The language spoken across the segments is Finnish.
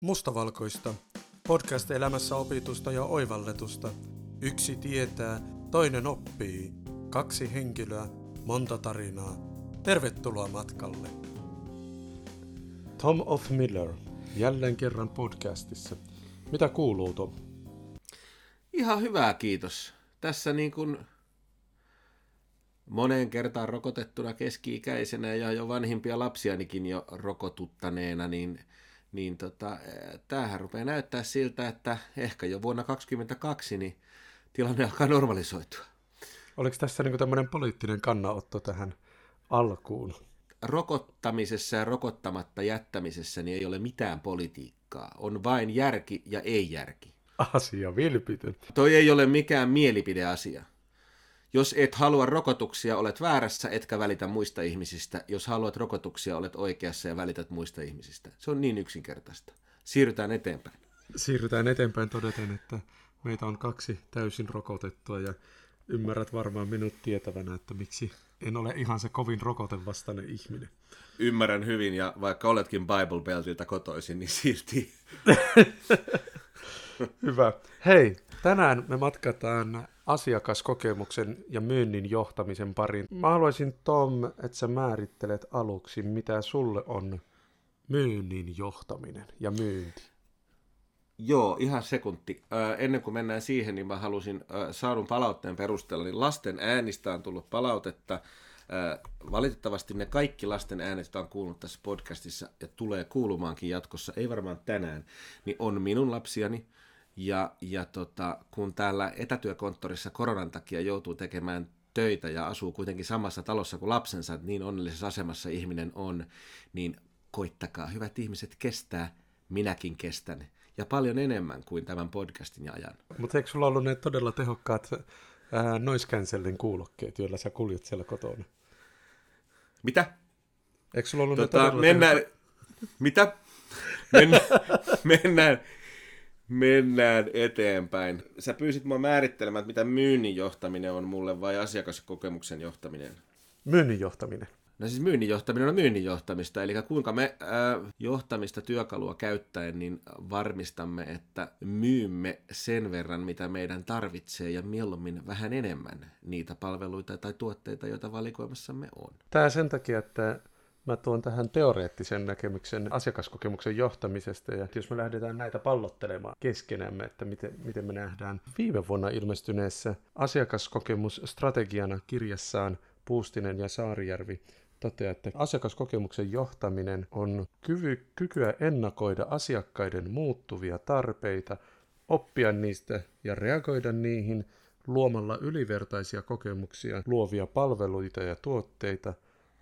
Mustavalkoista. Podcast elämässä opitusta ja oivalletusta. Yksi tietää, toinen oppii. Kaksi henkilöä, monta tarinaa. Tervetuloa matkalle. Tom of Miller, jälleen kerran podcastissa. Mitä kuuluu, Tom? Ihan hyvää, kiitos. Tässä niin kuin moneen kertaan rokotettuna keski-ikäisenä ja jo vanhimpia lapsianikin jo rokotuttaneena, niin, niin tota, tämähän rupeaa näyttää siltä, että ehkä jo vuonna 2022 niin tilanne alkaa normalisoitua. Oliko tässä niin tämmöinen poliittinen kannanotto tähän alkuun? Rokottamisessa ja rokottamatta jättämisessä niin ei ole mitään politiikkaa. On vain järki ja ei-järki. Asia vilpitön. Toi ei ole mikään mielipideasia. Jos et halua rokotuksia, olet väärässä, etkä välitä muista ihmisistä. Jos haluat rokotuksia, olet oikeassa ja välität muista ihmisistä. Se on niin yksinkertaista. Siirrytään eteenpäin. Siirrytään eteenpäin todeten, että meitä on kaksi täysin rokotettua ja ymmärrät varmaan minut tietävänä, että miksi en ole ihan se kovin rokotevastainen ihminen. Ymmärrän hyvin ja vaikka oletkin Bible Beltiltä kotoisin, niin silti. Hyvä. Hei, tänään me matkataan asiakaskokemuksen ja myynnin johtamisen parin. Mä haluaisin Tom, että sä määrittelet aluksi, mitä sulle on myynnin johtaminen ja myynti. Joo, ihan sekunti. Ö, ennen kuin mennään siihen, niin mä halusin ö, saadun palautteen perusteella, niin lasten äänistä on tullut palautetta. Ö, valitettavasti ne kaikki lasten äänet, joita on kuulunut tässä podcastissa ja tulee kuulumaankin jatkossa, ei varmaan tänään, niin on minun lapsiani. Ja, ja tota, kun täällä etätyökonttorissa koronan takia joutuu tekemään töitä ja asuu kuitenkin samassa talossa kuin lapsensa, niin onnellisessa asemassa ihminen on, niin koittakaa, hyvät ihmiset, kestää, minäkin kestän. Ja paljon enemmän kuin tämän podcastin ajan. Mutta eikö sulla ollut ne todella tehokkaat ää, noise kuulokkeet, joilla sä kuljet siellä kotona? Mitä? Eikö sulla ollut Tota, ne todella mennään, mitä? Mennään, mennään, mennään eteenpäin. Sä pyysit mua määrittelemään, että mitä myynnin johtaminen on mulle vai asiakaskokemuksen johtaminen? myynnin johtaminen? No siis myynnin johtaminen on myynnin johtamista, eli kuinka me äh, johtamista työkalua käyttäen niin varmistamme, että myymme sen verran, mitä meidän tarvitsee ja mieluummin vähän enemmän niitä palveluita tai tuotteita, joita valikoimassamme on. Tämä sen takia, että mä tuon tähän teoreettisen näkemyksen asiakaskokemuksen johtamisesta, ja jos me lähdetään näitä pallottelemaan keskenämme, että miten, miten me nähdään. Viime vuonna ilmestyneessä asiakaskokemusstrategiana kirjassaan Puustinen ja Saarijärvi toteaa, että asiakaskokemuksen johtaminen on kyvy, kykyä ennakoida asiakkaiden muuttuvia tarpeita, oppia niistä ja reagoida niihin luomalla ylivertaisia kokemuksia, luovia palveluita ja tuotteita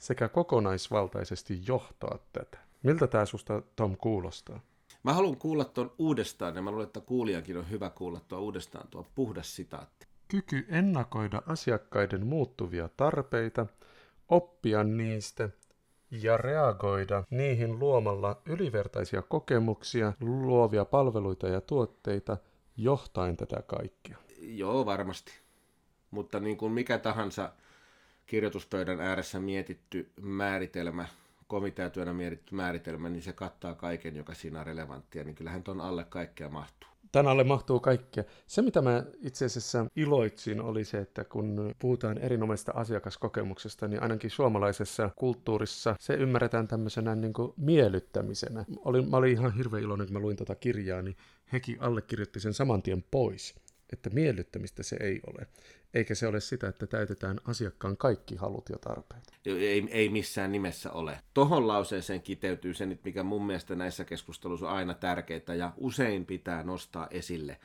sekä kokonaisvaltaisesti johtaa tätä. Miltä tämä susta, Tom, kuulostaa? Mä haluan kuulla tuon uudestaan, ja mä luulen, että kuulijakin on hyvä kuulla tuo uudestaan tuo puhdas sitaatti. Kyky ennakoida asiakkaiden muuttuvia tarpeita, oppia niistä ja reagoida niihin luomalla ylivertaisia kokemuksia, luovia palveluita ja tuotteita, johtaen tätä kaikkea. Joo, varmasti. Mutta niin kuin mikä tahansa kirjoituspöydän ääressä mietitty määritelmä, komiteatyönä mietitty määritelmä, niin se kattaa kaiken, joka siinä on relevanttia, niin kyllähän ton alle kaikkea mahtuu. Tän alle mahtuu kaikkea. Se, mitä mä itse asiassa iloitsin, oli se, että kun puhutaan erinomaisesta asiakaskokemuksesta, niin ainakin suomalaisessa kulttuurissa se ymmärretään tämmöisenä niin kuin miellyttämisenä. Olin, mä olin ihan hirveän iloinen, kun mä luin tota kirjaa, niin hekin allekirjoitti sen saman tien pois, että miellyttämistä se ei ole. Eikä se ole sitä, että täytetään asiakkaan kaikki halut ja tarpeet. Ei, ei missään nimessä ole. Tohon lauseeseen kiteytyy se nyt, mikä mun mielestä näissä keskusteluissa on aina tärkeää ja usein pitää nostaa esille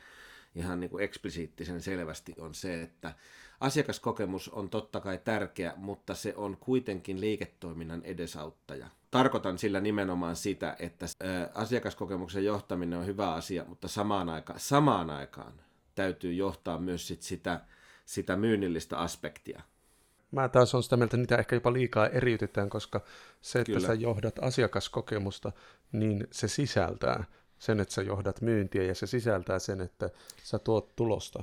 ihan niin kuin eksplisiittisen selvästi on se, että asiakaskokemus on totta kai tärkeä, mutta se on kuitenkin liiketoiminnan edesauttaja. Tarkoitan sillä nimenomaan sitä, että asiakaskokemuksen johtaminen on hyvä asia, mutta samaan aikaan, samaan aikaan täytyy johtaa myös sit sitä, sitä myynnillistä aspektia. Mä taas on sitä mieltä, että niitä ehkä jopa liikaa eriytetään, koska se, että Kyllä. sä johdat asiakaskokemusta, niin se sisältää sen, että sä johdat myyntiä ja se sisältää sen, että sä tuot tulosta.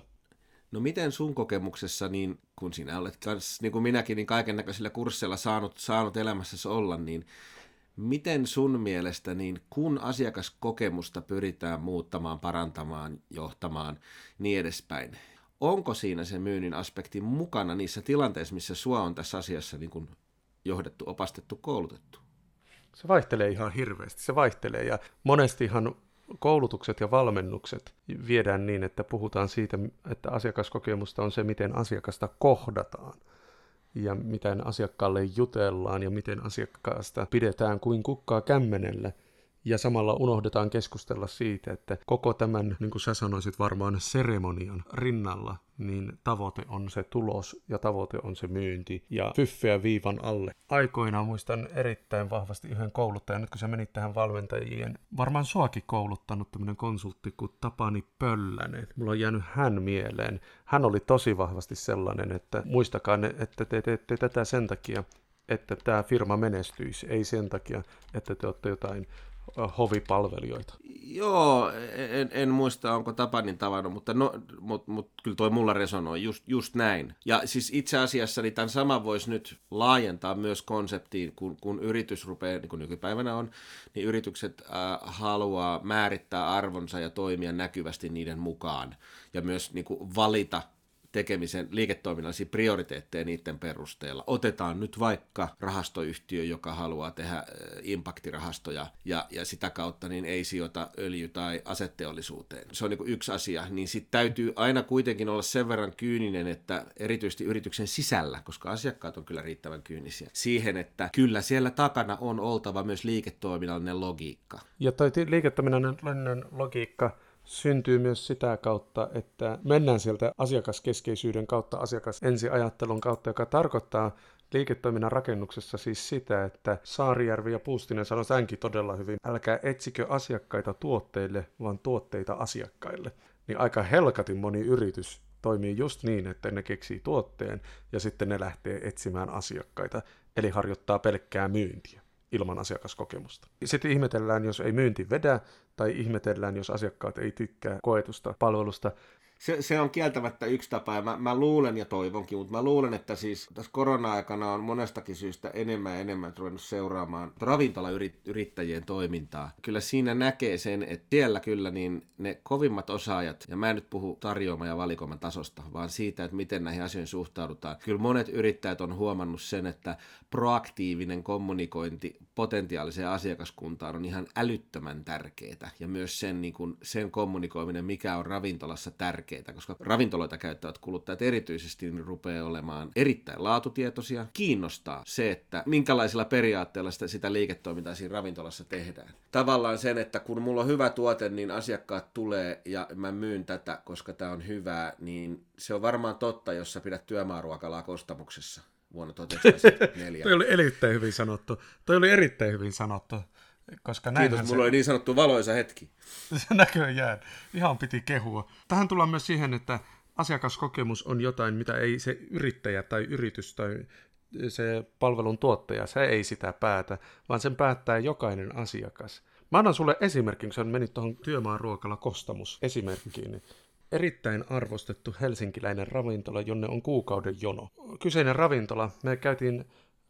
No miten sun kokemuksessa, niin kun sinä olet kans, niin kuin minäkin, niin kaiken näköisillä kursseilla saanut, saanut elämässäsi olla, niin Miten sun mielestä, niin kun asiakaskokemusta pyritään muuttamaan, parantamaan, johtamaan, niin edespäin, onko siinä se myynnin aspekti mukana niissä tilanteissa, missä sua on tässä asiassa niin kuin johdettu, opastettu, koulutettu? Se vaihtelee ihan hirveästi, se vaihtelee ja monestihan koulutukset ja valmennukset viedään niin, että puhutaan siitä, että asiakaskokemusta on se, miten asiakasta kohdataan ja miten asiakkaalle jutellaan ja miten asiakkaasta pidetään kuin kukkaa kämmenellä – ja samalla unohdetaan keskustella siitä, että koko tämän, niin kuin sä sanoisit varmaan, seremonian rinnalla, niin tavoite on se tulos ja tavoite on se myynti ja fyffeä viivan alle. Aikoinaan muistan erittäin vahvasti yhden kouluttajan, nyt kun sä menit tähän valmentajien, varmaan suakin kouluttanut tämmöinen konsultti kuin Tapani Pöllänen. Mulla on jäänyt hän mieleen. Hän oli tosi vahvasti sellainen, että muistakaa, että te teette tätä sen takia, että tämä firma menestyisi, ei sen takia, että te olette jotain hovipalvelijoita. Joo, en, en muista, onko Tapanin tavannut, mutta, no, mut, mut, kyllä toi mulla resonoi just, just näin. Ja siis itse asiassa niin tämän saman voisi nyt laajentaa myös konseptiin, kun, kun yritys rupeaa, niin kuin nykypäivänä on, niin yritykset äh, haluaa määrittää arvonsa ja toimia näkyvästi niiden mukaan. Ja myös niin kuin valita tekemisen liiketoiminnallisia prioriteetteja niiden perusteella. Otetaan nyt vaikka rahastoyhtiö, joka haluaa tehdä impaktirahastoja ja, ja sitä kautta niin ei sijoita öljy- tai asetteollisuuteen. Se on niin yksi asia. Niin sitten täytyy aina kuitenkin olla sen verran kyyninen, että erityisesti yrityksen sisällä, koska asiakkaat on kyllä riittävän kyynisiä, siihen, että kyllä siellä takana on oltava myös liiketoiminnallinen logiikka. Ja toi liiketoiminnallinen logiikka syntyy myös sitä kautta, että mennään sieltä asiakaskeskeisyyden kautta, asiakas ensiajattelun kautta, joka tarkoittaa liiketoiminnan rakennuksessa siis sitä, että Saarijärvi ja Puustinen sanoi tämänkin todella hyvin, älkää etsikö asiakkaita tuotteille, vaan tuotteita asiakkaille. Niin aika helkatin moni yritys toimii just niin, että ne keksii tuotteen ja sitten ne lähtee etsimään asiakkaita, eli harjoittaa pelkkää myyntiä ilman asiakaskokemusta. Sitten ihmetellään, jos ei myynti vedä, tai ihmetellään, jos asiakkaat ei tykkää koetusta palvelusta. Se, se on kieltämättä yksi tapa, ja mä, mä luulen ja toivonkin, mutta mä luulen, että siis tässä korona-aikana on monestakin syystä enemmän ja enemmän ruvennut seuraamaan ravintolayrittäjien toimintaa. Kyllä siinä näkee sen, että siellä kyllä niin ne kovimmat osaajat, ja mä en nyt puhu tarjoama ja valikoiman tasosta, vaan siitä, että miten näihin asioihin suhtaudutaan. Kyllä monet yrittäjät on huomannut sen, että proaktiivinen kommunikointi potentiaaliseen asiakaskuntaan on ihan älyttömän tärkeää, ja myös sen, niin kuin, sen kommunikoiminen, mikä on ravintolassa tärkeää tärkeitä, koska ravintoloita käyttävät kuluttajat erityisesti niin rupeaa olemaan erittäin laatutietoisia. Kiinnostaa se, että minkälaisilla periaatteilla sitä, sitä liiketoimintaa siinä ravintolassa tehdään. Tavallaan sen, että kun mulla on hyvä tuote, niin asiakkaat tulee ja mä myyn tätä, koska tämä on hyvää, niin se on varmaan totta, jos sä pidät työmaaruokalaa kostamuksessa vuonna 1974. Toi oli erittäin hyvin sanottu. Toi oli erittäin hyvin sanottu. Koska Kiitos, mulla se... oli niin sanottu valoisa hetki. Näköjään. Ihan piti kehua. Tähän tullaan myös siihen, että asiakaskokemus on jotain, mitä ei se yrittäjä tai yritys tai se palvelun tuottaja, se ei sitä päätä, vaan sen päättää jokainen asiakas. Mä annan sulle esimerkin, kun sä menit tuohon työmaan ruokalla Kostamus esimerkkiin. Erittäin arvostettu helsinkiläinen ravintola, jonne on kuukauden jono. Kyseinen ravintola, me käytiin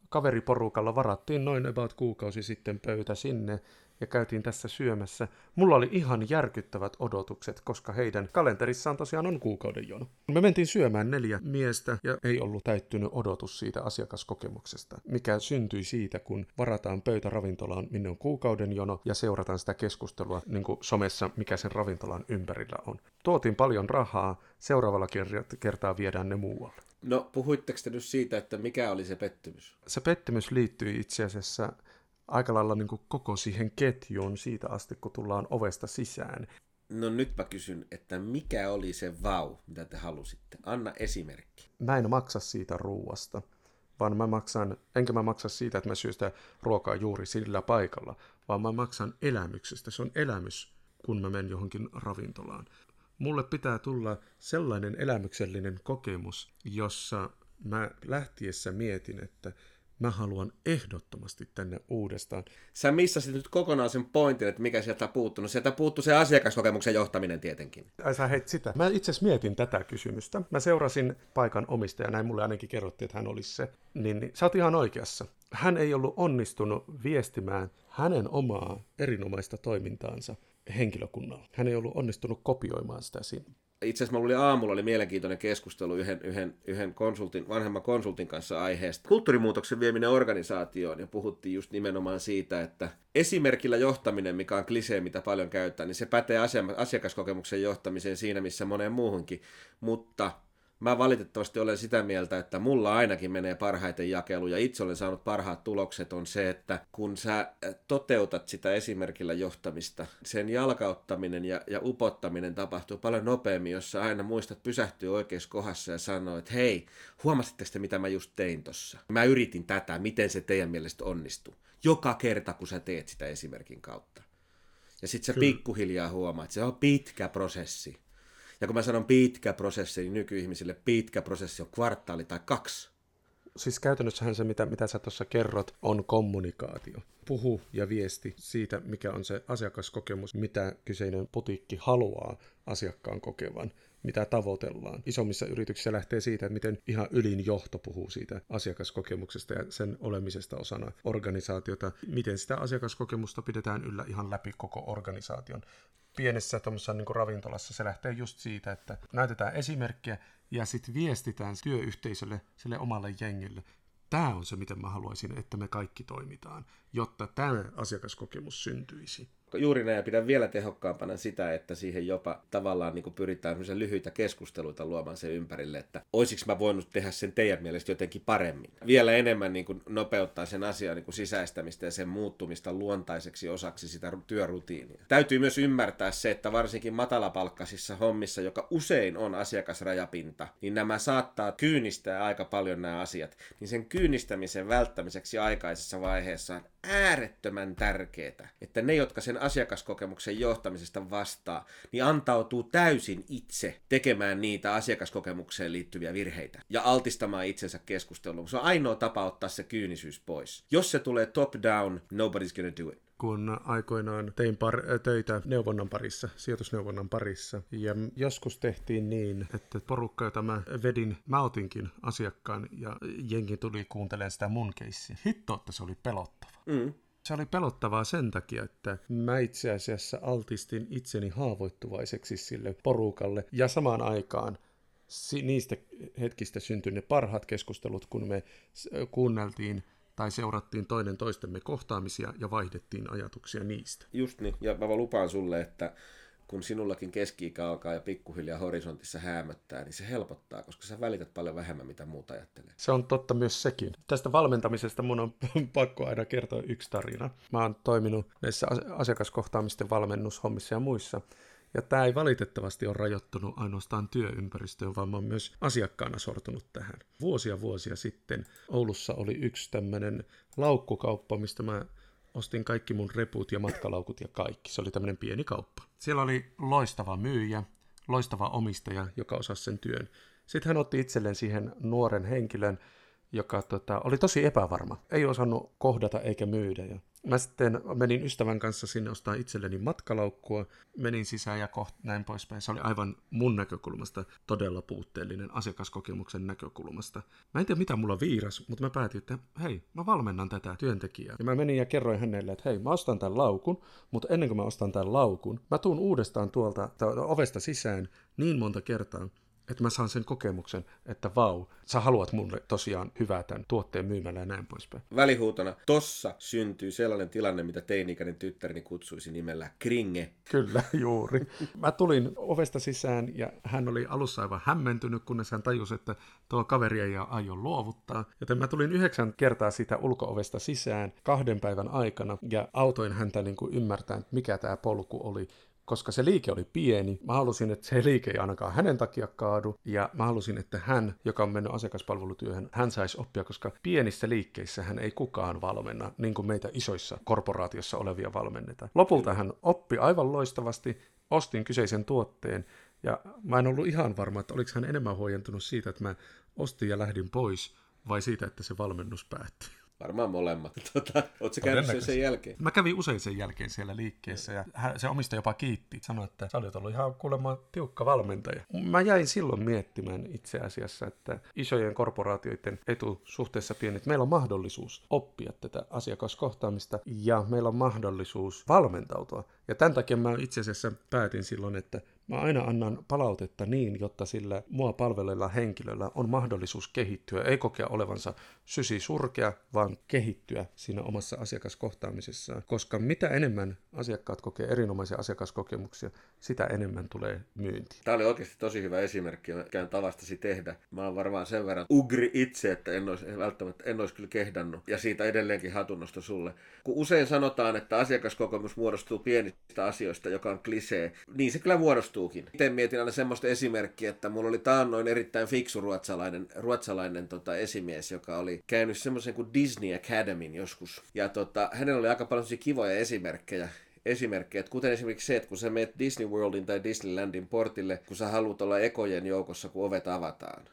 kaveriporukalla varattiin noin about kuukausi sitten pöytä sinne ja käytiin tässä syömässä. Mulla oli ihan järkyttävät odotukset, koska heidän kalenterissaan tosiaan on kuukauden jono. Me mentiin syömään neljä miestä ja ei ollut täyttynyt odotus siitä asiakaskokemuksesta, mikä syntyi siitä, kun varataan pöytä ravintolaan, minne on kuukauden jono ja seurataan sitä keskustelua niin kuin somessa, mikä sen ravintolan ympärillä on. Tuotiin paljon rahaa, seuraavalla kertaa viedään ne muualle. No puhuitteko te nyt siitä, että mikä oli se pettymys? Se pettymys liittyy itse asiassa aika lailla niin kuin koko siihen ketjuun siitä asti, kun tullaan ovesta sisään. No nyt mä kysyn, että mikä oli se vau, mitä te halusitte? Anna esimerkki. Mä en maksa siitä ruuasta, vaan mä maksan, enkä mä maksa siitä, että mä syön sitä ruokaa juuri sillä paikalla, vaan mä maksan elämyksestä. Se on elämys, kun mä menen johonkin ravintolaan. Mulle pitää tulla sellainen elämyksellinen kokemus, jossa mä lähtiessä mietin, että mä haluan ehdottomasti tänne uudestaan. Sä missasit nyt kokonaan sen pointin, että mikä sieltä puuttuu. No sieltä puuttuu se asiakaskokemuksen johtaminen tietenkin. Ai sä heit sitä. Mä itse asiassa mietin tätä kysymystä. Mä seurasin paikan omistaja, näin mulle ainakin kerrottiin, että hän olisi se. Niin, niin sä oot ihan oikeassa. Hän ei ollut onnistunut viestimään hänen omaa erinomaista toimintaansa henkilökunnalle. Hän ei ollut onnistunut kopioimaan sitä sinne itse asiassa oli aamulla oli mielenkiintoinen keskustelu yhden, yhden, yhden konsultin, vanhemman konsultin kanssa aiheesta. Kulttuurimuutoksen vieminen organisaatioon ja puhuttiin just nimenomaan siitä, että esimerkillä johtaminen, mikä on klisee, mitä paljon käytetään, niin se pätee asiakaskokemuksen johtamiseen siinä, missä moneen muuhunkin, mutta mä valitettavasti olen sitä mieltä, että mulla ainakin menee parhaiten jakelu ja itse olen saanut parhaat tulokset on se, että kun sä äh, toteutat sitä esimerkillä johtamista, sen jalkauttaminen ja, ja upottaminen tapahtuu paljon nopeammin, jos sä aina muistat pysähtyä oikeassa kohdassa ja sanoa, että hei, huomasitteko te mitä mä just tein tossa? Mä yritin tätä, miten se teidän mielestä onnistuu? Joka kerta, kun sä teet sitä esimerkin kautta. Ja sitten sä Kyllä. pikkuhiljaa huomaat, että se on pitkä prosessi ja kun mä sanon pitkä prosessi, niin nykyihmisille pitkä prosessi on kvartaali tai kaksi. Siis käytännössähän se, mitä, mitä sä tuossa kerrot, on kommunikaatio. Puhu ja viesti siitä, mikä on se asiakaskokemus, mitä kyseinen putiikki haluaa asiakkaan kokevan mitä tavoitellaan. Isommissa yrityksissä lähtee siitä, että miten ihan ylin johto puhuu siitä asiakaskokemuksesta ja sen olemisesta osana organisaatiota. Miten sitä asiakaskokemusta pidetään yllä ihan läpi koko organisaation pienessä niin ravintolassa se lähtee just siitä, että näytetään esimerkkiä ja sitten viestitään työyhteisölle, sille omalle jengille. Tämä on se, miten mä haluaisin, että me kaikki toimitaan, jotta tämä asiakaskokemus syntyisi juuri näin, ja pidän vielä tehokkaampana sitä, että siihen jopa tavallaan niin pyritään lyhyitä keskusteluita luomaan sen ympärille, että olisiko mä voinut tehdä sen teidän mielestä jotenkin paremmin. Vielä enemmän niin kuin nopeuttaa sen asian niin kuin sisäistämistä ja sen muuttumista luontaiseksi osaksi sitä työrutiinia. Täytyy myös ymmärtää se, että varsinkin matalapalkkaisissa hommissa, joka usein on asiakasrajapinta, niin nämä saattaa kyynistää aika paljon nämä asiat. Niin sen kyynistämisen välttämiseksi aikaisessa vaiheessa äärettömän tärkeää, että ne, jotka sen asiakaskokemuksen johtamisesta vastaa, niin antautuu täysin itse tekemään niitä asiakaskokemukseen liittyviä virheitä ja altistamaan itsensä keskusteluun. Se on ainoa tapa ottaa se kyynisyys pois. Jos se tulee top down, nobody's gonna do it kun aikoinaan tein par- töitä neuvonnan parissa, sijoitusneuvonnan parissa. Ja joskus tehtiin niin, että porukka, jota mä vedin, mä otinkin asiakkaan ja jengi tuli kuuntelemaan sitä mun keissiä. Hitto, että se oli pelottava. Mm. Se oli pelottavaa sen takia, että mä itse asiassa altistin itseni haavoittuvaiseksi sille porukalle ja samaan aikaan niistä hetkistä syntyi ne parhaat keskustelut, kun me kuunneltiin tai seurattiin toinen toistemme kohtaamisia ja vaihdettiin ajatuksia niistä. Just niin, ja mä lupaan sulle, että kun sinullakin keski alkaa ja pikkuhiljaa horisontissa häämöttää, niin se helpottaa, koska sä välität paljon vähemmän, mitä muuta ajattelee. Se on totta myös sekin. Tästä valmentamisesta mun on pakko aina kertoa yksi tarina. Mä oon toiminut näissä asiakaskohtaamisten valmennushommissa ja muissa. Ja tämä ei valitettavasti ole rajoittunut ainoastaan työympäristöön, vaan mä oon myös asiakkaana sortunut tähän. Vuosia vuosia sitten Oulussa oli yksi tämmöinen laukkukauppa, mistä mä ostin kaikki mun reput ja matkalaukut ja kaikki. Se oli tämmöinen pieni kauppa. Siellä oli loistava myyjä, loistava omistaja, joka osasi sen työn. Sitten hän otti itselleen siihen nuoren henkilön, joka tota, oli tosi epävarma. Ei osannut kohdata eikä myydä. Ja mä sitten menin ystävän kanssa sinne ostaa itselleni matkalaukkua, menin sisään ja koht, näin poispäin. Se oli aivan mun näkökulmasta todella puutteellinen asiakaskokemuksen näkökulmasta. Mä en tiedä mitä mulla viiras, mutta mä päätin, että hei, mä valmennan tätä työntekijää. Ja mä menin ja kerroin hänelle, että hei, mä ostan tämän laukun, mutta ennen kuin mä ostan tämän laukun, mä tuun uudestaan tuolta ovesta sisään niin monta kertaa, että mä saan sen kokemuksen, että vau, sä haluat mulle tosiaan hyvää tämän tuotteen myymällä ja näin poispäin. Välihuutona, tossa syntyy sellainen tilanne, mitä teini-ikäinen tyttäreni kutsuisi nimellä kringe. Kyllä, juuri. Mä tulin ovesta sisään ja hän oli alussa aivan hämmentynyt, kunnes hän tajusi, että tuo kaveri ei aio luovuttaa. Joten mä tulin yhdeksän kertaa sitä ulkoovesta sisään kahden päivän aikana ja autoin häntä niin kuin ymmärtämään, mikä tämä polku oli koska se liike oli pieni. Mä halusin, että se liike ei ainakaan hänen takia kaadu, ja mä halusin, että hän, joka on mennyt asiakaspalvelutyöhön, hän saisi oppia, koska pienissä liikkeissä hän ei kukaan valmenna, niin kuin meitä isoissa korporaatiossa olevia valmennetaan. Lopulta hän oppi aivan loistavasti, ostin kyseisen tuotteen, ja mä en ollut ihan varma, että oliko hän enemmän huojentunut siitä, että mä ostin ja lähdin pois, vai siitä, että se valmennus päättyi. Varmaan molemmat. Tota, Oletko käynyt sen, sen jälkeen? Mä kävin usein sen jälkeen siellä liikkeessä ja hän, se omista jopa kiitti. Sanoi, että sä olit ollut ihan kuulemma tiukka valmentaja. Mä jäin silloin miettimään itse asiassa, että isojen korporaatioiden etu suhteessa pienet, meillä on mahdollisuus oppia tätä asiakaskohtaamista ja meillä on mahdollisuus valmentautua. Ja tämän takia mä itse asiassa päätin silloin, että Mä aina annan palautetta niin, jotta sillä mua palvelella henkilöllä on mahdollisuus kehittyä, ei kokea olevansa sysi surkea, vaan kehittyä siinä omassa asiakaskohtaamisessaan. Koska mitä enemmän asiakkaat kokee erinomaisia asiakaskokemuksia, sitä enemmän tulee myynti. Tämä oli oikeasti tosi hyvä esimerkki, käyn tavastasi tehdä. Mä oon varmaan sen verran ugri itse, että en olisi, välttämättä en olisi kyllä kehdannut. Ja siitä edelleenkin hatunnosta sulle. Kun usein sanotaan, että asiakaskokemus muodostuu pienistä asioista, joka on klisee, niin se kyllä muodostuu onnistuukin. Itse mietin aina semmoista esimerkkiä, että mulla oli taannoin erittäin fiksu ruotsalainen, ruotsalainen tota, esimies, joka oli käynyt semmoisen kuin Disney Academyn joskus. Ja tota, hänellä oli aika paljon kivoja esimerkkejä esimerkkejä, että kuten esimerkiksi se, että kun sä menet Disney Worldin tai Disneylandin portille, kun sä haluat olla ekojen joukossa, kun ovet avataan,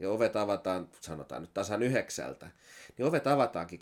ja ovet avataan, sanotaan nyt tasan yhdeksältä, niin ovet avataankin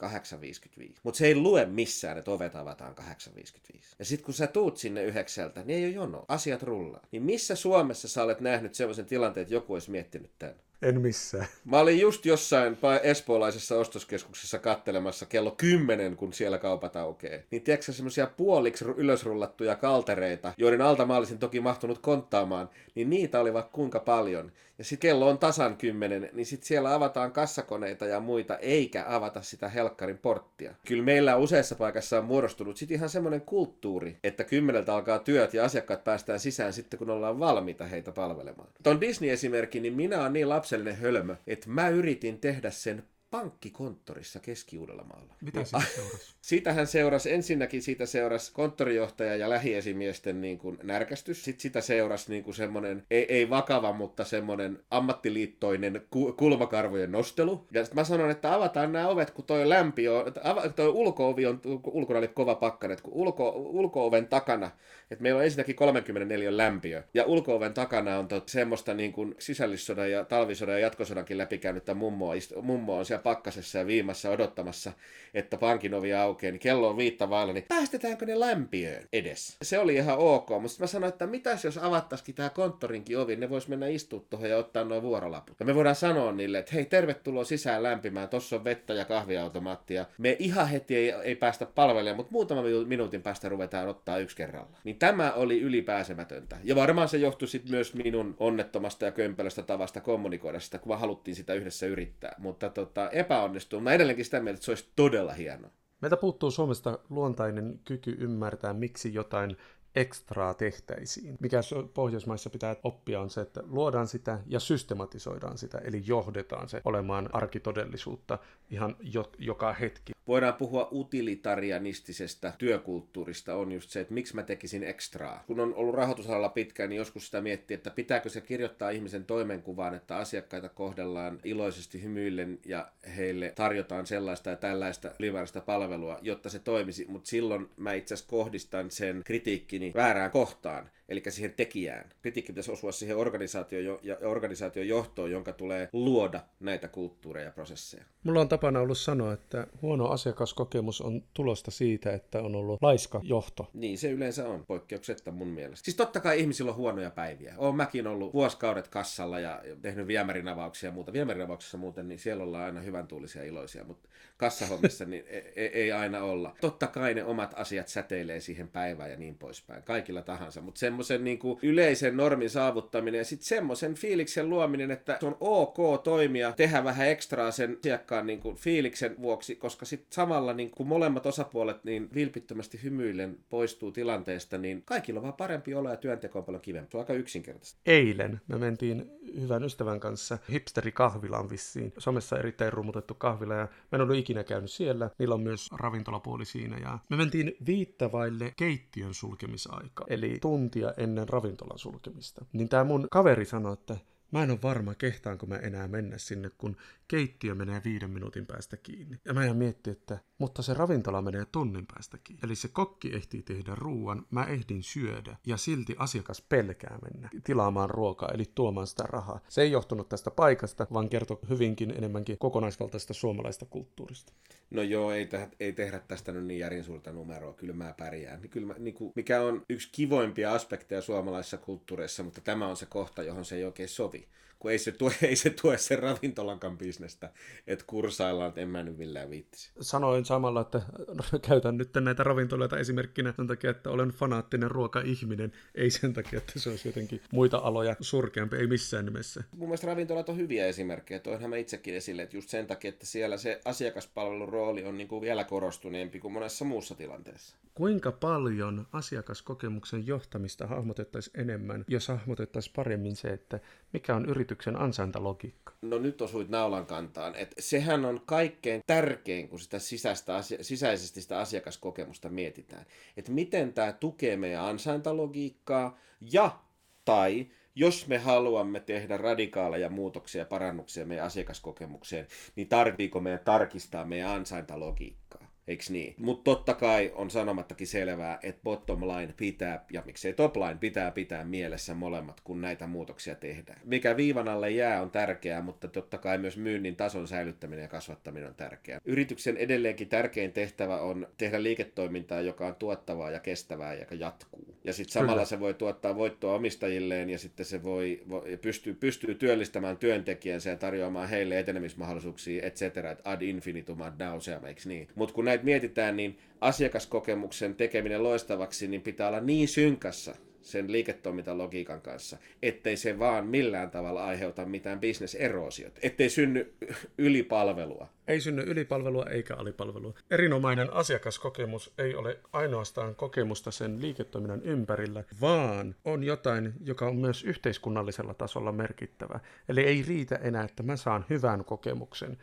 8.55. Mutta se ei lue missään, että ovet avataan 8.55. Ja sitten kun sä tuut sinne yhdeksältä, niin ei ole jono. Asiat rullaa. Niin missä Suomessa sä olet nähnyt sellaisen tilanteen, että joku olisi miettinyt tämän? En missään. Mä olin just jossain espoolaisessa ostoskeskuksessa kattelemassa kello 10, kun siellä kaupat aukeaa. Niin tiedätkö semmoisia puoliksi ylösrullattuja kaltereita, joiden alta mä olisin toki mahtunut konttaamaan, niin niitä oli vaikka kuinka paljon. Ja sitten kello on tasan 10, niin sitten siellä avataan kassakoneita ja muita, eikä avata sitä helkkarin porttia. Kyllä meillä useassa paikassa on muodostunut sitten ihan semmoinen kulttuuri, että kymmeneltä alkaa työt ja asiakkaat päästään sisään sitten, kun ollaan valmiita heitä palvelemaan. Ton Disney-esimerkki, niin minä olen niin lapsellinen hölmö, että mä yritin tehdä sen pankkikonttorissa Keski-Uudellamaalla. Mitä siitä seurasi? Siitähän seurasi, ensinnäkin siitä seurasi konttorijohtaja ja lähiesimiesten niin kuin närkästys. Sitten sitä seurasi niin kuin semmoinen, ei, ei vakava, mutta semmoinen ammattiliittoinen ku, kulmakarvojen nostelu. Ja sitten mä sanon, että avataan nämä ovet, kun toi lämpi on, ava, toi ulko-ovi on, ulkona oli kova pakkanen, kun ulko, ulko-oven takana, että meillä on ensinnäkin 34 lämpiö, ja ulko-oven takana on tot, semmoista niin kuin sisällissodan ja talvisodan ja jatkosodankin läpikäynyttä mummoa, mummoa on siellä pakkasessa ja viimassa odottamassa, että pankin ovi aukeaa, niin kello on viitta vailla, niin päästetäänkö ne lämpiöön edes? Se oli ihan ok, mutta mä sanoin, että mitäs jos avattaisikin tämä konttorinkin ovi, ne vois mennä istua tuohon ja ottaa nuo vuorolaput. Ja me voidaan sanoa niille, että hei, tervetuloa sisään lämpimään, tossa on vettä ja kahviautomaattia. Me ihan heti ei, ei päästä palvelemaan, mutta muutama minuutin päästä ruvetaan ottaa yksi kerralla. Niin tämä oli ylipääsemätöntä. Ja varmaan se johtui sitten myös minun onnettomasta ja kömpelöstä tavasta kommunikoida sitä, kun haluttiin sitä yhdessä yrittää. Mutta tota, epäonnistuu. Mä edelleenkin sitä mieltä, että se olisi todella hienoa. Meiltä puuttuu Suomesta luontainen kyky ymmärtää, miksi jotain ekstraa tehtäisiin. Mikä Pohjoismaissa pitää oppia on se, että luodaan sitä ja systematisoidaan sitä, eli johdetaan se olemaan arkitodellisuutta ihan jo, joka hetki. Voidaan puhua utilitarianistisesta työkulttuurista on just se, että miksi mä tekisin ekstraa. Kun on ollut rahoitusalalla pitkään, niin joskus sitä miettii, että pitääkö se kirjoittaa ihmisen toimenkuvaan, että asiakkaita kohdellaan iloisesti hymyillen ja heille tarjotaan sellaista ja tällaista ylimääräistä palvelua, jotta se toimisi. Mutta silloin mä itse asiassa kohdistan sen kritiikkini väärään kohtaan eli siihen tekijään. Kritiikki pitäisi osua siihen organisaatio- ja organisaation johtoon, jonka tulee luoda näitä kulttuureja ja prosesseja. Mulla on tapana ollut sanoa, että huono asiakaskokemus on tulosta siitä, että on ollut laiska johto. Niin se yleensä on, poikkeuksetta mun mielestä. Siis totta kai ihmisillä on huonoja päiviä. Oon mäkin ollut vuosikaudet kassalla ja tehnyt viemärinavauksia ja muuta. Viemärinavauksessa muuten, niin siellä ollaan aina hyvän tuulisia ja iloisia, mutta kassahommissa niin ei, e, ei aina olla. Totta kai ne omat asiat säteilee siihen päivään ja niin poispäin. Kaikilla tahansa, mutta semmoisen niin kuin yleisen normin saavuttaminen ja sitten semmoisen fiiliksen luominen, että se on ok toimia, tehdä vähän ekstraa sen asiakkaan niin kuin fiiliksen vuoksi, koska sitten samalla niin kuin molemmat osapuolet niin vilpittömästi hymyillen poistuu tilanteesta, niin kaikilla on vaan parempi olla ja työnteko on paljon kivempi. Se on aika yksinkertaista. Eilen me mentiin hyvän ystävän kanssa hipsterikahvilaan vissiin. Somessa erittäin rumutettu kahvila ja mä en ollut ikinä käynyt siellä. Niillä on myös ravintolapuoli siinä ja me mentiin viittavaille keittiön sulkemisaika. Eli tuntia ennen ravintolan sulkemista. Niin tämä mun kaveri sanoi, että Mä en ole varma, kehtaanko mä enää mennä sinne, kun keittiö menee viiden minuutin päästä kiinni. Ja mä ihan miettii, että mutta se ravintola menee tunnin päästäkin. Eli se kokki ehtii tehdä ruuan, mä ehdin syödä ja silti asiakas pelkää mennä tilaamaan ruokaa, eli tuomaan sitä rahaa. Se ei johtunut tästä paikasta, vaan kertoo hyvinkin enemmänkin kokonaisvaltaista suomalaista kulttuurista. No joo, ei, te- ei tehdä tästä nyt niin järin suurta numeroa, kyllä mä pärjään. Niin kyllä mä, niin kuin, mikä on yksi kivoimpia aspekteja suomalaisessa kulttuurissa, mutta tämä on se kohta, johon se ei oikein sovi kun ei se tue, ei se tue sen ravintolankan bisnestä, että kursaillaan, että en mä nyt millään viittisi. Sanoin samalla, että käytän nyt näitä ravintoloita esimerkkinä sen takia, että olen fanaattinen ruoka-ihminen, ei sen takia, että se olisi jotenkin muita aloja surkeampi, ei missään nimessä. Mun mielestä ravintolat on hyviä esimerkkejä, toinhan mä itsekin esille, että just sen takia, että siellä se asiakaspalvelun rooli on niin kuin vielä korostuneempi kuin monessa muussa tilanteessa. Kuinka paljon asiakaskokemuksen johtamista hahmotettaisiin enemmän, jos hahmotettaisiin paremmin se, että mikä on yrityksen ansaintalogiikka? No nyt osuit naulan kantaan. Et sehän on kaikkein tärkein, kun sitä sisäistä sisäisesti sitä asiakaskokemusta mietitään. Että miten tämä tukee meidän ansaintalogiikkaa ja tai jos me haluamme tehdä radikaaleja muutoksia ja parannuksia meidän asiakaskokemukseen, niin tarviiko meidän tarkistaa meidän ansaintalogiikkaa? Eikö niin? Mutta totta kai on sanomattakin selvää, että bottom line pitää, ja miksei top line pitää pitää mielessä molemmat, kun näitä muutoksia tehdään. Mikä viivan alle jää on tärkeää, mutta totta kai myös myynnin tason säilyttäminen ja kasvattaminen on tärkeää. Yrityksen edelleenkin tärkein tehtävä on tehdä liiketoimintaa, joka on tuottavaa ja kestävää ja jatkuu. Ja sitten samalla Kyllä. se voi tuottaa voittoa omistajilleen ja sitten se voi, voi pystyy, pystyy työllistämään työntekijänsä ja tarjoamaan heille etenemismahdollisuuksia, et cetera, ad infinitum ad nauseam, eikö niin? Mutta kun näitä mietitään, niin asiakaskokemuksen tekeminen loistavaksi niin pitää olla niin synkassa sen liiketoimintalogiikan kanssa, ettei se vaan millään tavalla aiheuta mitään bisneseroosiota, ettei synny ylipalvelua. Ei synny ylipalvelua eikä alipalvelua. Erinomainen asiakaskokemus ei ole ainoastaan kokemusta sen liiketoiminnan ympärillä, vaan on jotain, joka on myös yhteiskunnallisella tasolla merkittävä. Eli ei riitä enää, että mä saan hyvän kokemuksen,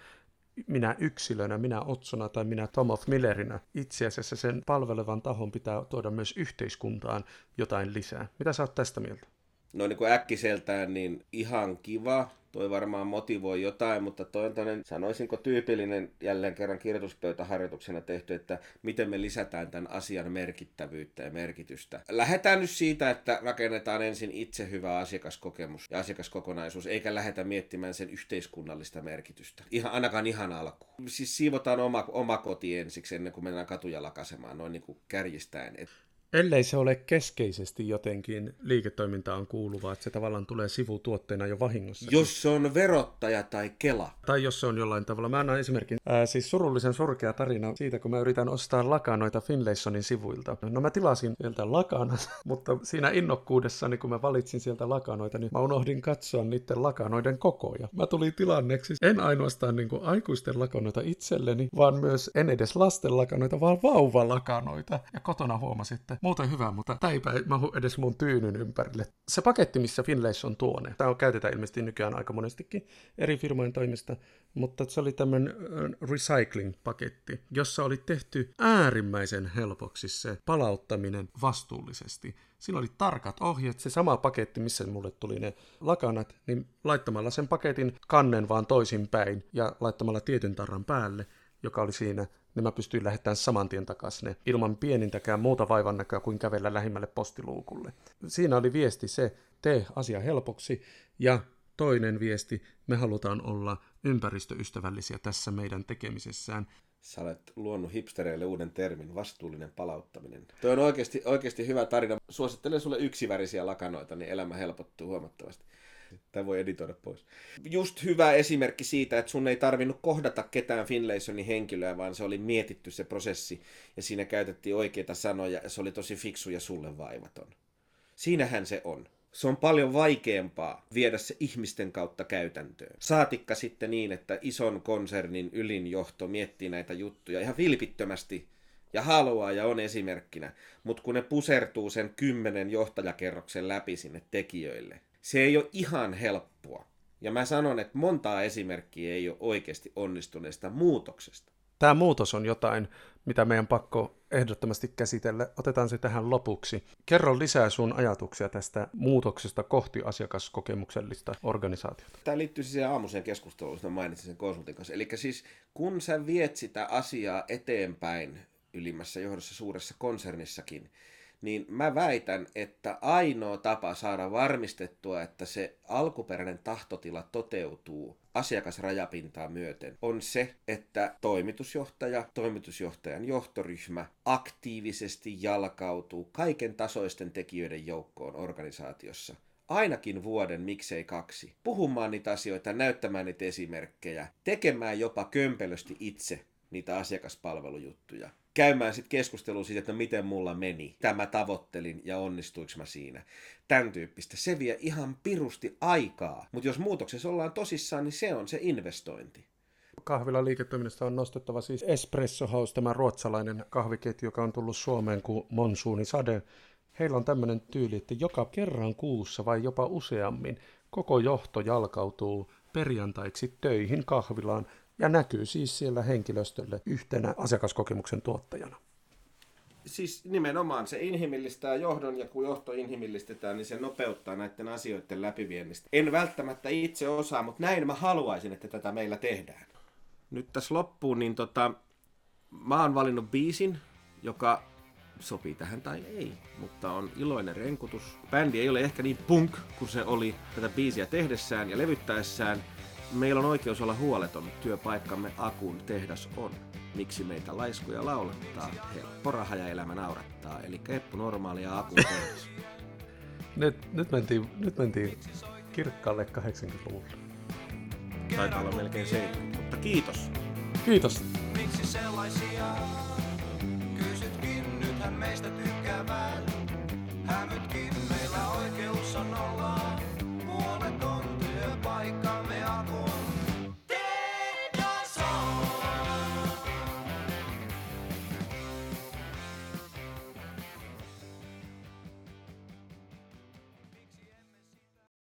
minä yksilönä, minä Otsona tai minä Tom of Millerinä. Itse asiassa sen palvelevan tahon pitää tuoda myös yhteiskuntaan jotain lisää. Mitä sä oot tästä mieltä? No niin kuin äkkiseltään, niin ihan kiva, toi varmaan motivoi jotain, mutta toi on toinen, sanoisinko tyypillinen jälleen kerran kirjoituspöytäharjoituksena tehty, että miten me lisätään tämän asian merkittävyyttä ja merkitystä. Lähdetään nyt siitä, että rakennetaan ensin itse hyvä asiakaskokemus ja asiakaskokonaisuus, eikä lähdetä miettimään sen yhteiskunnallista merkitystä. Ihan, ainakaan ihan alku. Siis siivotaan oma, oma koti ensiksi ennen kuin mennään katuja lakasemaan, noin niin kuin kärjistäen. Et Ellei se ole keskeisesti jotenkin liiketoimintaan kuuluvaa, että se tavallaan tulee sivutuotteena jo vahingossa. Jos se on verottaja tai Kela. Tai jos se on jollain tavalla. Mä annan esimerkin. Ää, siis surullisen surkea tarina siitä, kun mä yritän ostaa lakanoita Finlaysonin sivuilta. No mä tilasin sieltä lakanat, mutta siinä innokkuudessani, kun mä valitsin sieltä lakanoita, niin mä unohdin katsoa niiden lakanoiden kokoja. Mä tulin tilanneeksi en ainoastaan niin kuin aikuisten lakanoita itselleni, vaan myös en edes lasten lakanoita, vaan vauvalakanoita. Ja kotona huomasin, että muuten hyvä, mutta tämä ei mahu edes mun tyynyn ympärille. Se paketti, missä Finlays on tuone, tämä on käytetään ilmeisesti nykyään aika monestikin eri firmojen toimesta, mutta se oli tämmöinen recycling-paketti, jossa oli tehty äärimmäisen helpoksi se palauttaminen vastuullisesti. Siinä oli tarkat ohjeet, se sama paketti, missä mulle tuli ne lakanat, niin laittamalla sen paketin kannen vaan toisin päin ja laittamalla tietyn tarran päälle, joka oli siinä niin mä pystyin lähettämään saman tien takaisin ilman pienintäkään muuta vaivan näköä kuin kävellä lähimmälle postiluukulle. Siinä oli viesti se, tee asia helpoksi ja toinen viesti, me halutaan olla ympäristöystävällisiä tässä meidän tekemisessään. Sä olet luonut hipstereille uuden termin, vastuullinen palauttaminen. Tuo on oikeasti, oikeasti hyvä tarina. Suosittelen sulle yksivärisiä lakanoita, niin elämä helpottuu huomattavasti. Tämä voi editoida pois. Just hyvä esimerkki siitä, että sun ei tarvinnut kohdata ketään Finlaysonin henkilöä, vaan se oli mietitty se prosessi ja siinä käytettiin oikeita sanoja ja se oli tosi fiksu ja sulle vaivaton. Siinähän se on. Se on paljon vaikeampaa viedä se ihmisten kautta käytäntöön. Saatikka sitten niin, että ison konsernin ylinjohto miettii näitä juttuja ihan vilpittömästi ja haluaa ja on esimerkkinä, mutta kun ne pusertuu sen kymmenen johtajakerroksen läpi sinne tekijöille, se ei ole ihan helppoa. Ja mä sanon, että montaa esimerkkiä ei ole oikeasti onnistuneesta muutoksesta. Tämä muutos on jotain, mitä meidän pakko ehdottomasti käsitellä. Otetaan se tähän lopuksi. Kerro lisää sun ajatuksia tästä muutoksesta kohti asiakaskokemuksellista organisaatiota. Tämä liittyy siihen aamuiseen keskusteluun, josta mainitsin sen konsultin kanssa. Eli siis kun sä viet sitä asiaa eteenpäin ylimmässä johdossa suuressa konsernissakin, niin mä väitän, että ainoa tapa saada varmistettua, että se alkuperäinen tahtotila toteutuu asiakasrajapintaa myöten, on se, että toimitusjohtaja, toimitusjohtajan johtoryhmä aktiivisesti jalkautuu kaiken tasoisten tekijöiden joukkoon organisaatiossa ainakin vuoden, miksei kaksi. Puhumaan niitä asioita, näyttämään niitä esimerkkejä, tekemään jopa kömpelösti itse niitä asiakaspalvelujuttuja käymään sitten keskustelua siitä, että miten mulla meni, tämä tavoittelin ja onnistuiko mä siinä. Tämän tyyppistä. Se vie ihan pirusti aikaa. Mutta jos muutoksessa ollaan tosissaan, niin se on se investointi. Kahvila liiketoiminnasta on nostettava siis Espresso House, tämä ruotsalainen kahviketju, joka on tullut Suomeen kuin monsuuni sade. Heillä on tämmöinen tyyli, että joka kerran kuussa vai jopa useammin koko johto jalkautuu perjantaiksi töihin kahvilaan ja näkyy siis siellä henkilöstölle yhtenä asiakaskokemuksen tuottajana. Siis nimenomaan se inhimillistää johdon ja kun johto inhimillistetään, niin se nopeuttaa näiden asioiden läpiviennistä. En välttämättä itse osaa, mutta näin mä haluaisin, että tätä meillä tehdään. Nyt tässä loppuun, niin tota, mä oon valinnut biisin, joka sopii tähän tai ei, mutta on iloinen renkutus. Bändi ei ole ehkä niin punk kuin se oli tätä biisiä tehdessään ja levyttäessään, Meillä on oikeus olla huoleton. Työpaikkamme Akun tehdas on. Miksi meitä laiskuja laulettaa? Helppo raha ja elämä naurattaa. Eli Eppu Normaali ja Akun tehdas. nyt, nyt, mentiin, nyt mentiin kirkkaalle 80-luvulle. Taitaa olla melkein 70, mutta kiitos. Kiitos. Miksi sellaisia kysytkin, nythän meistä tykkäävän. Hämytkin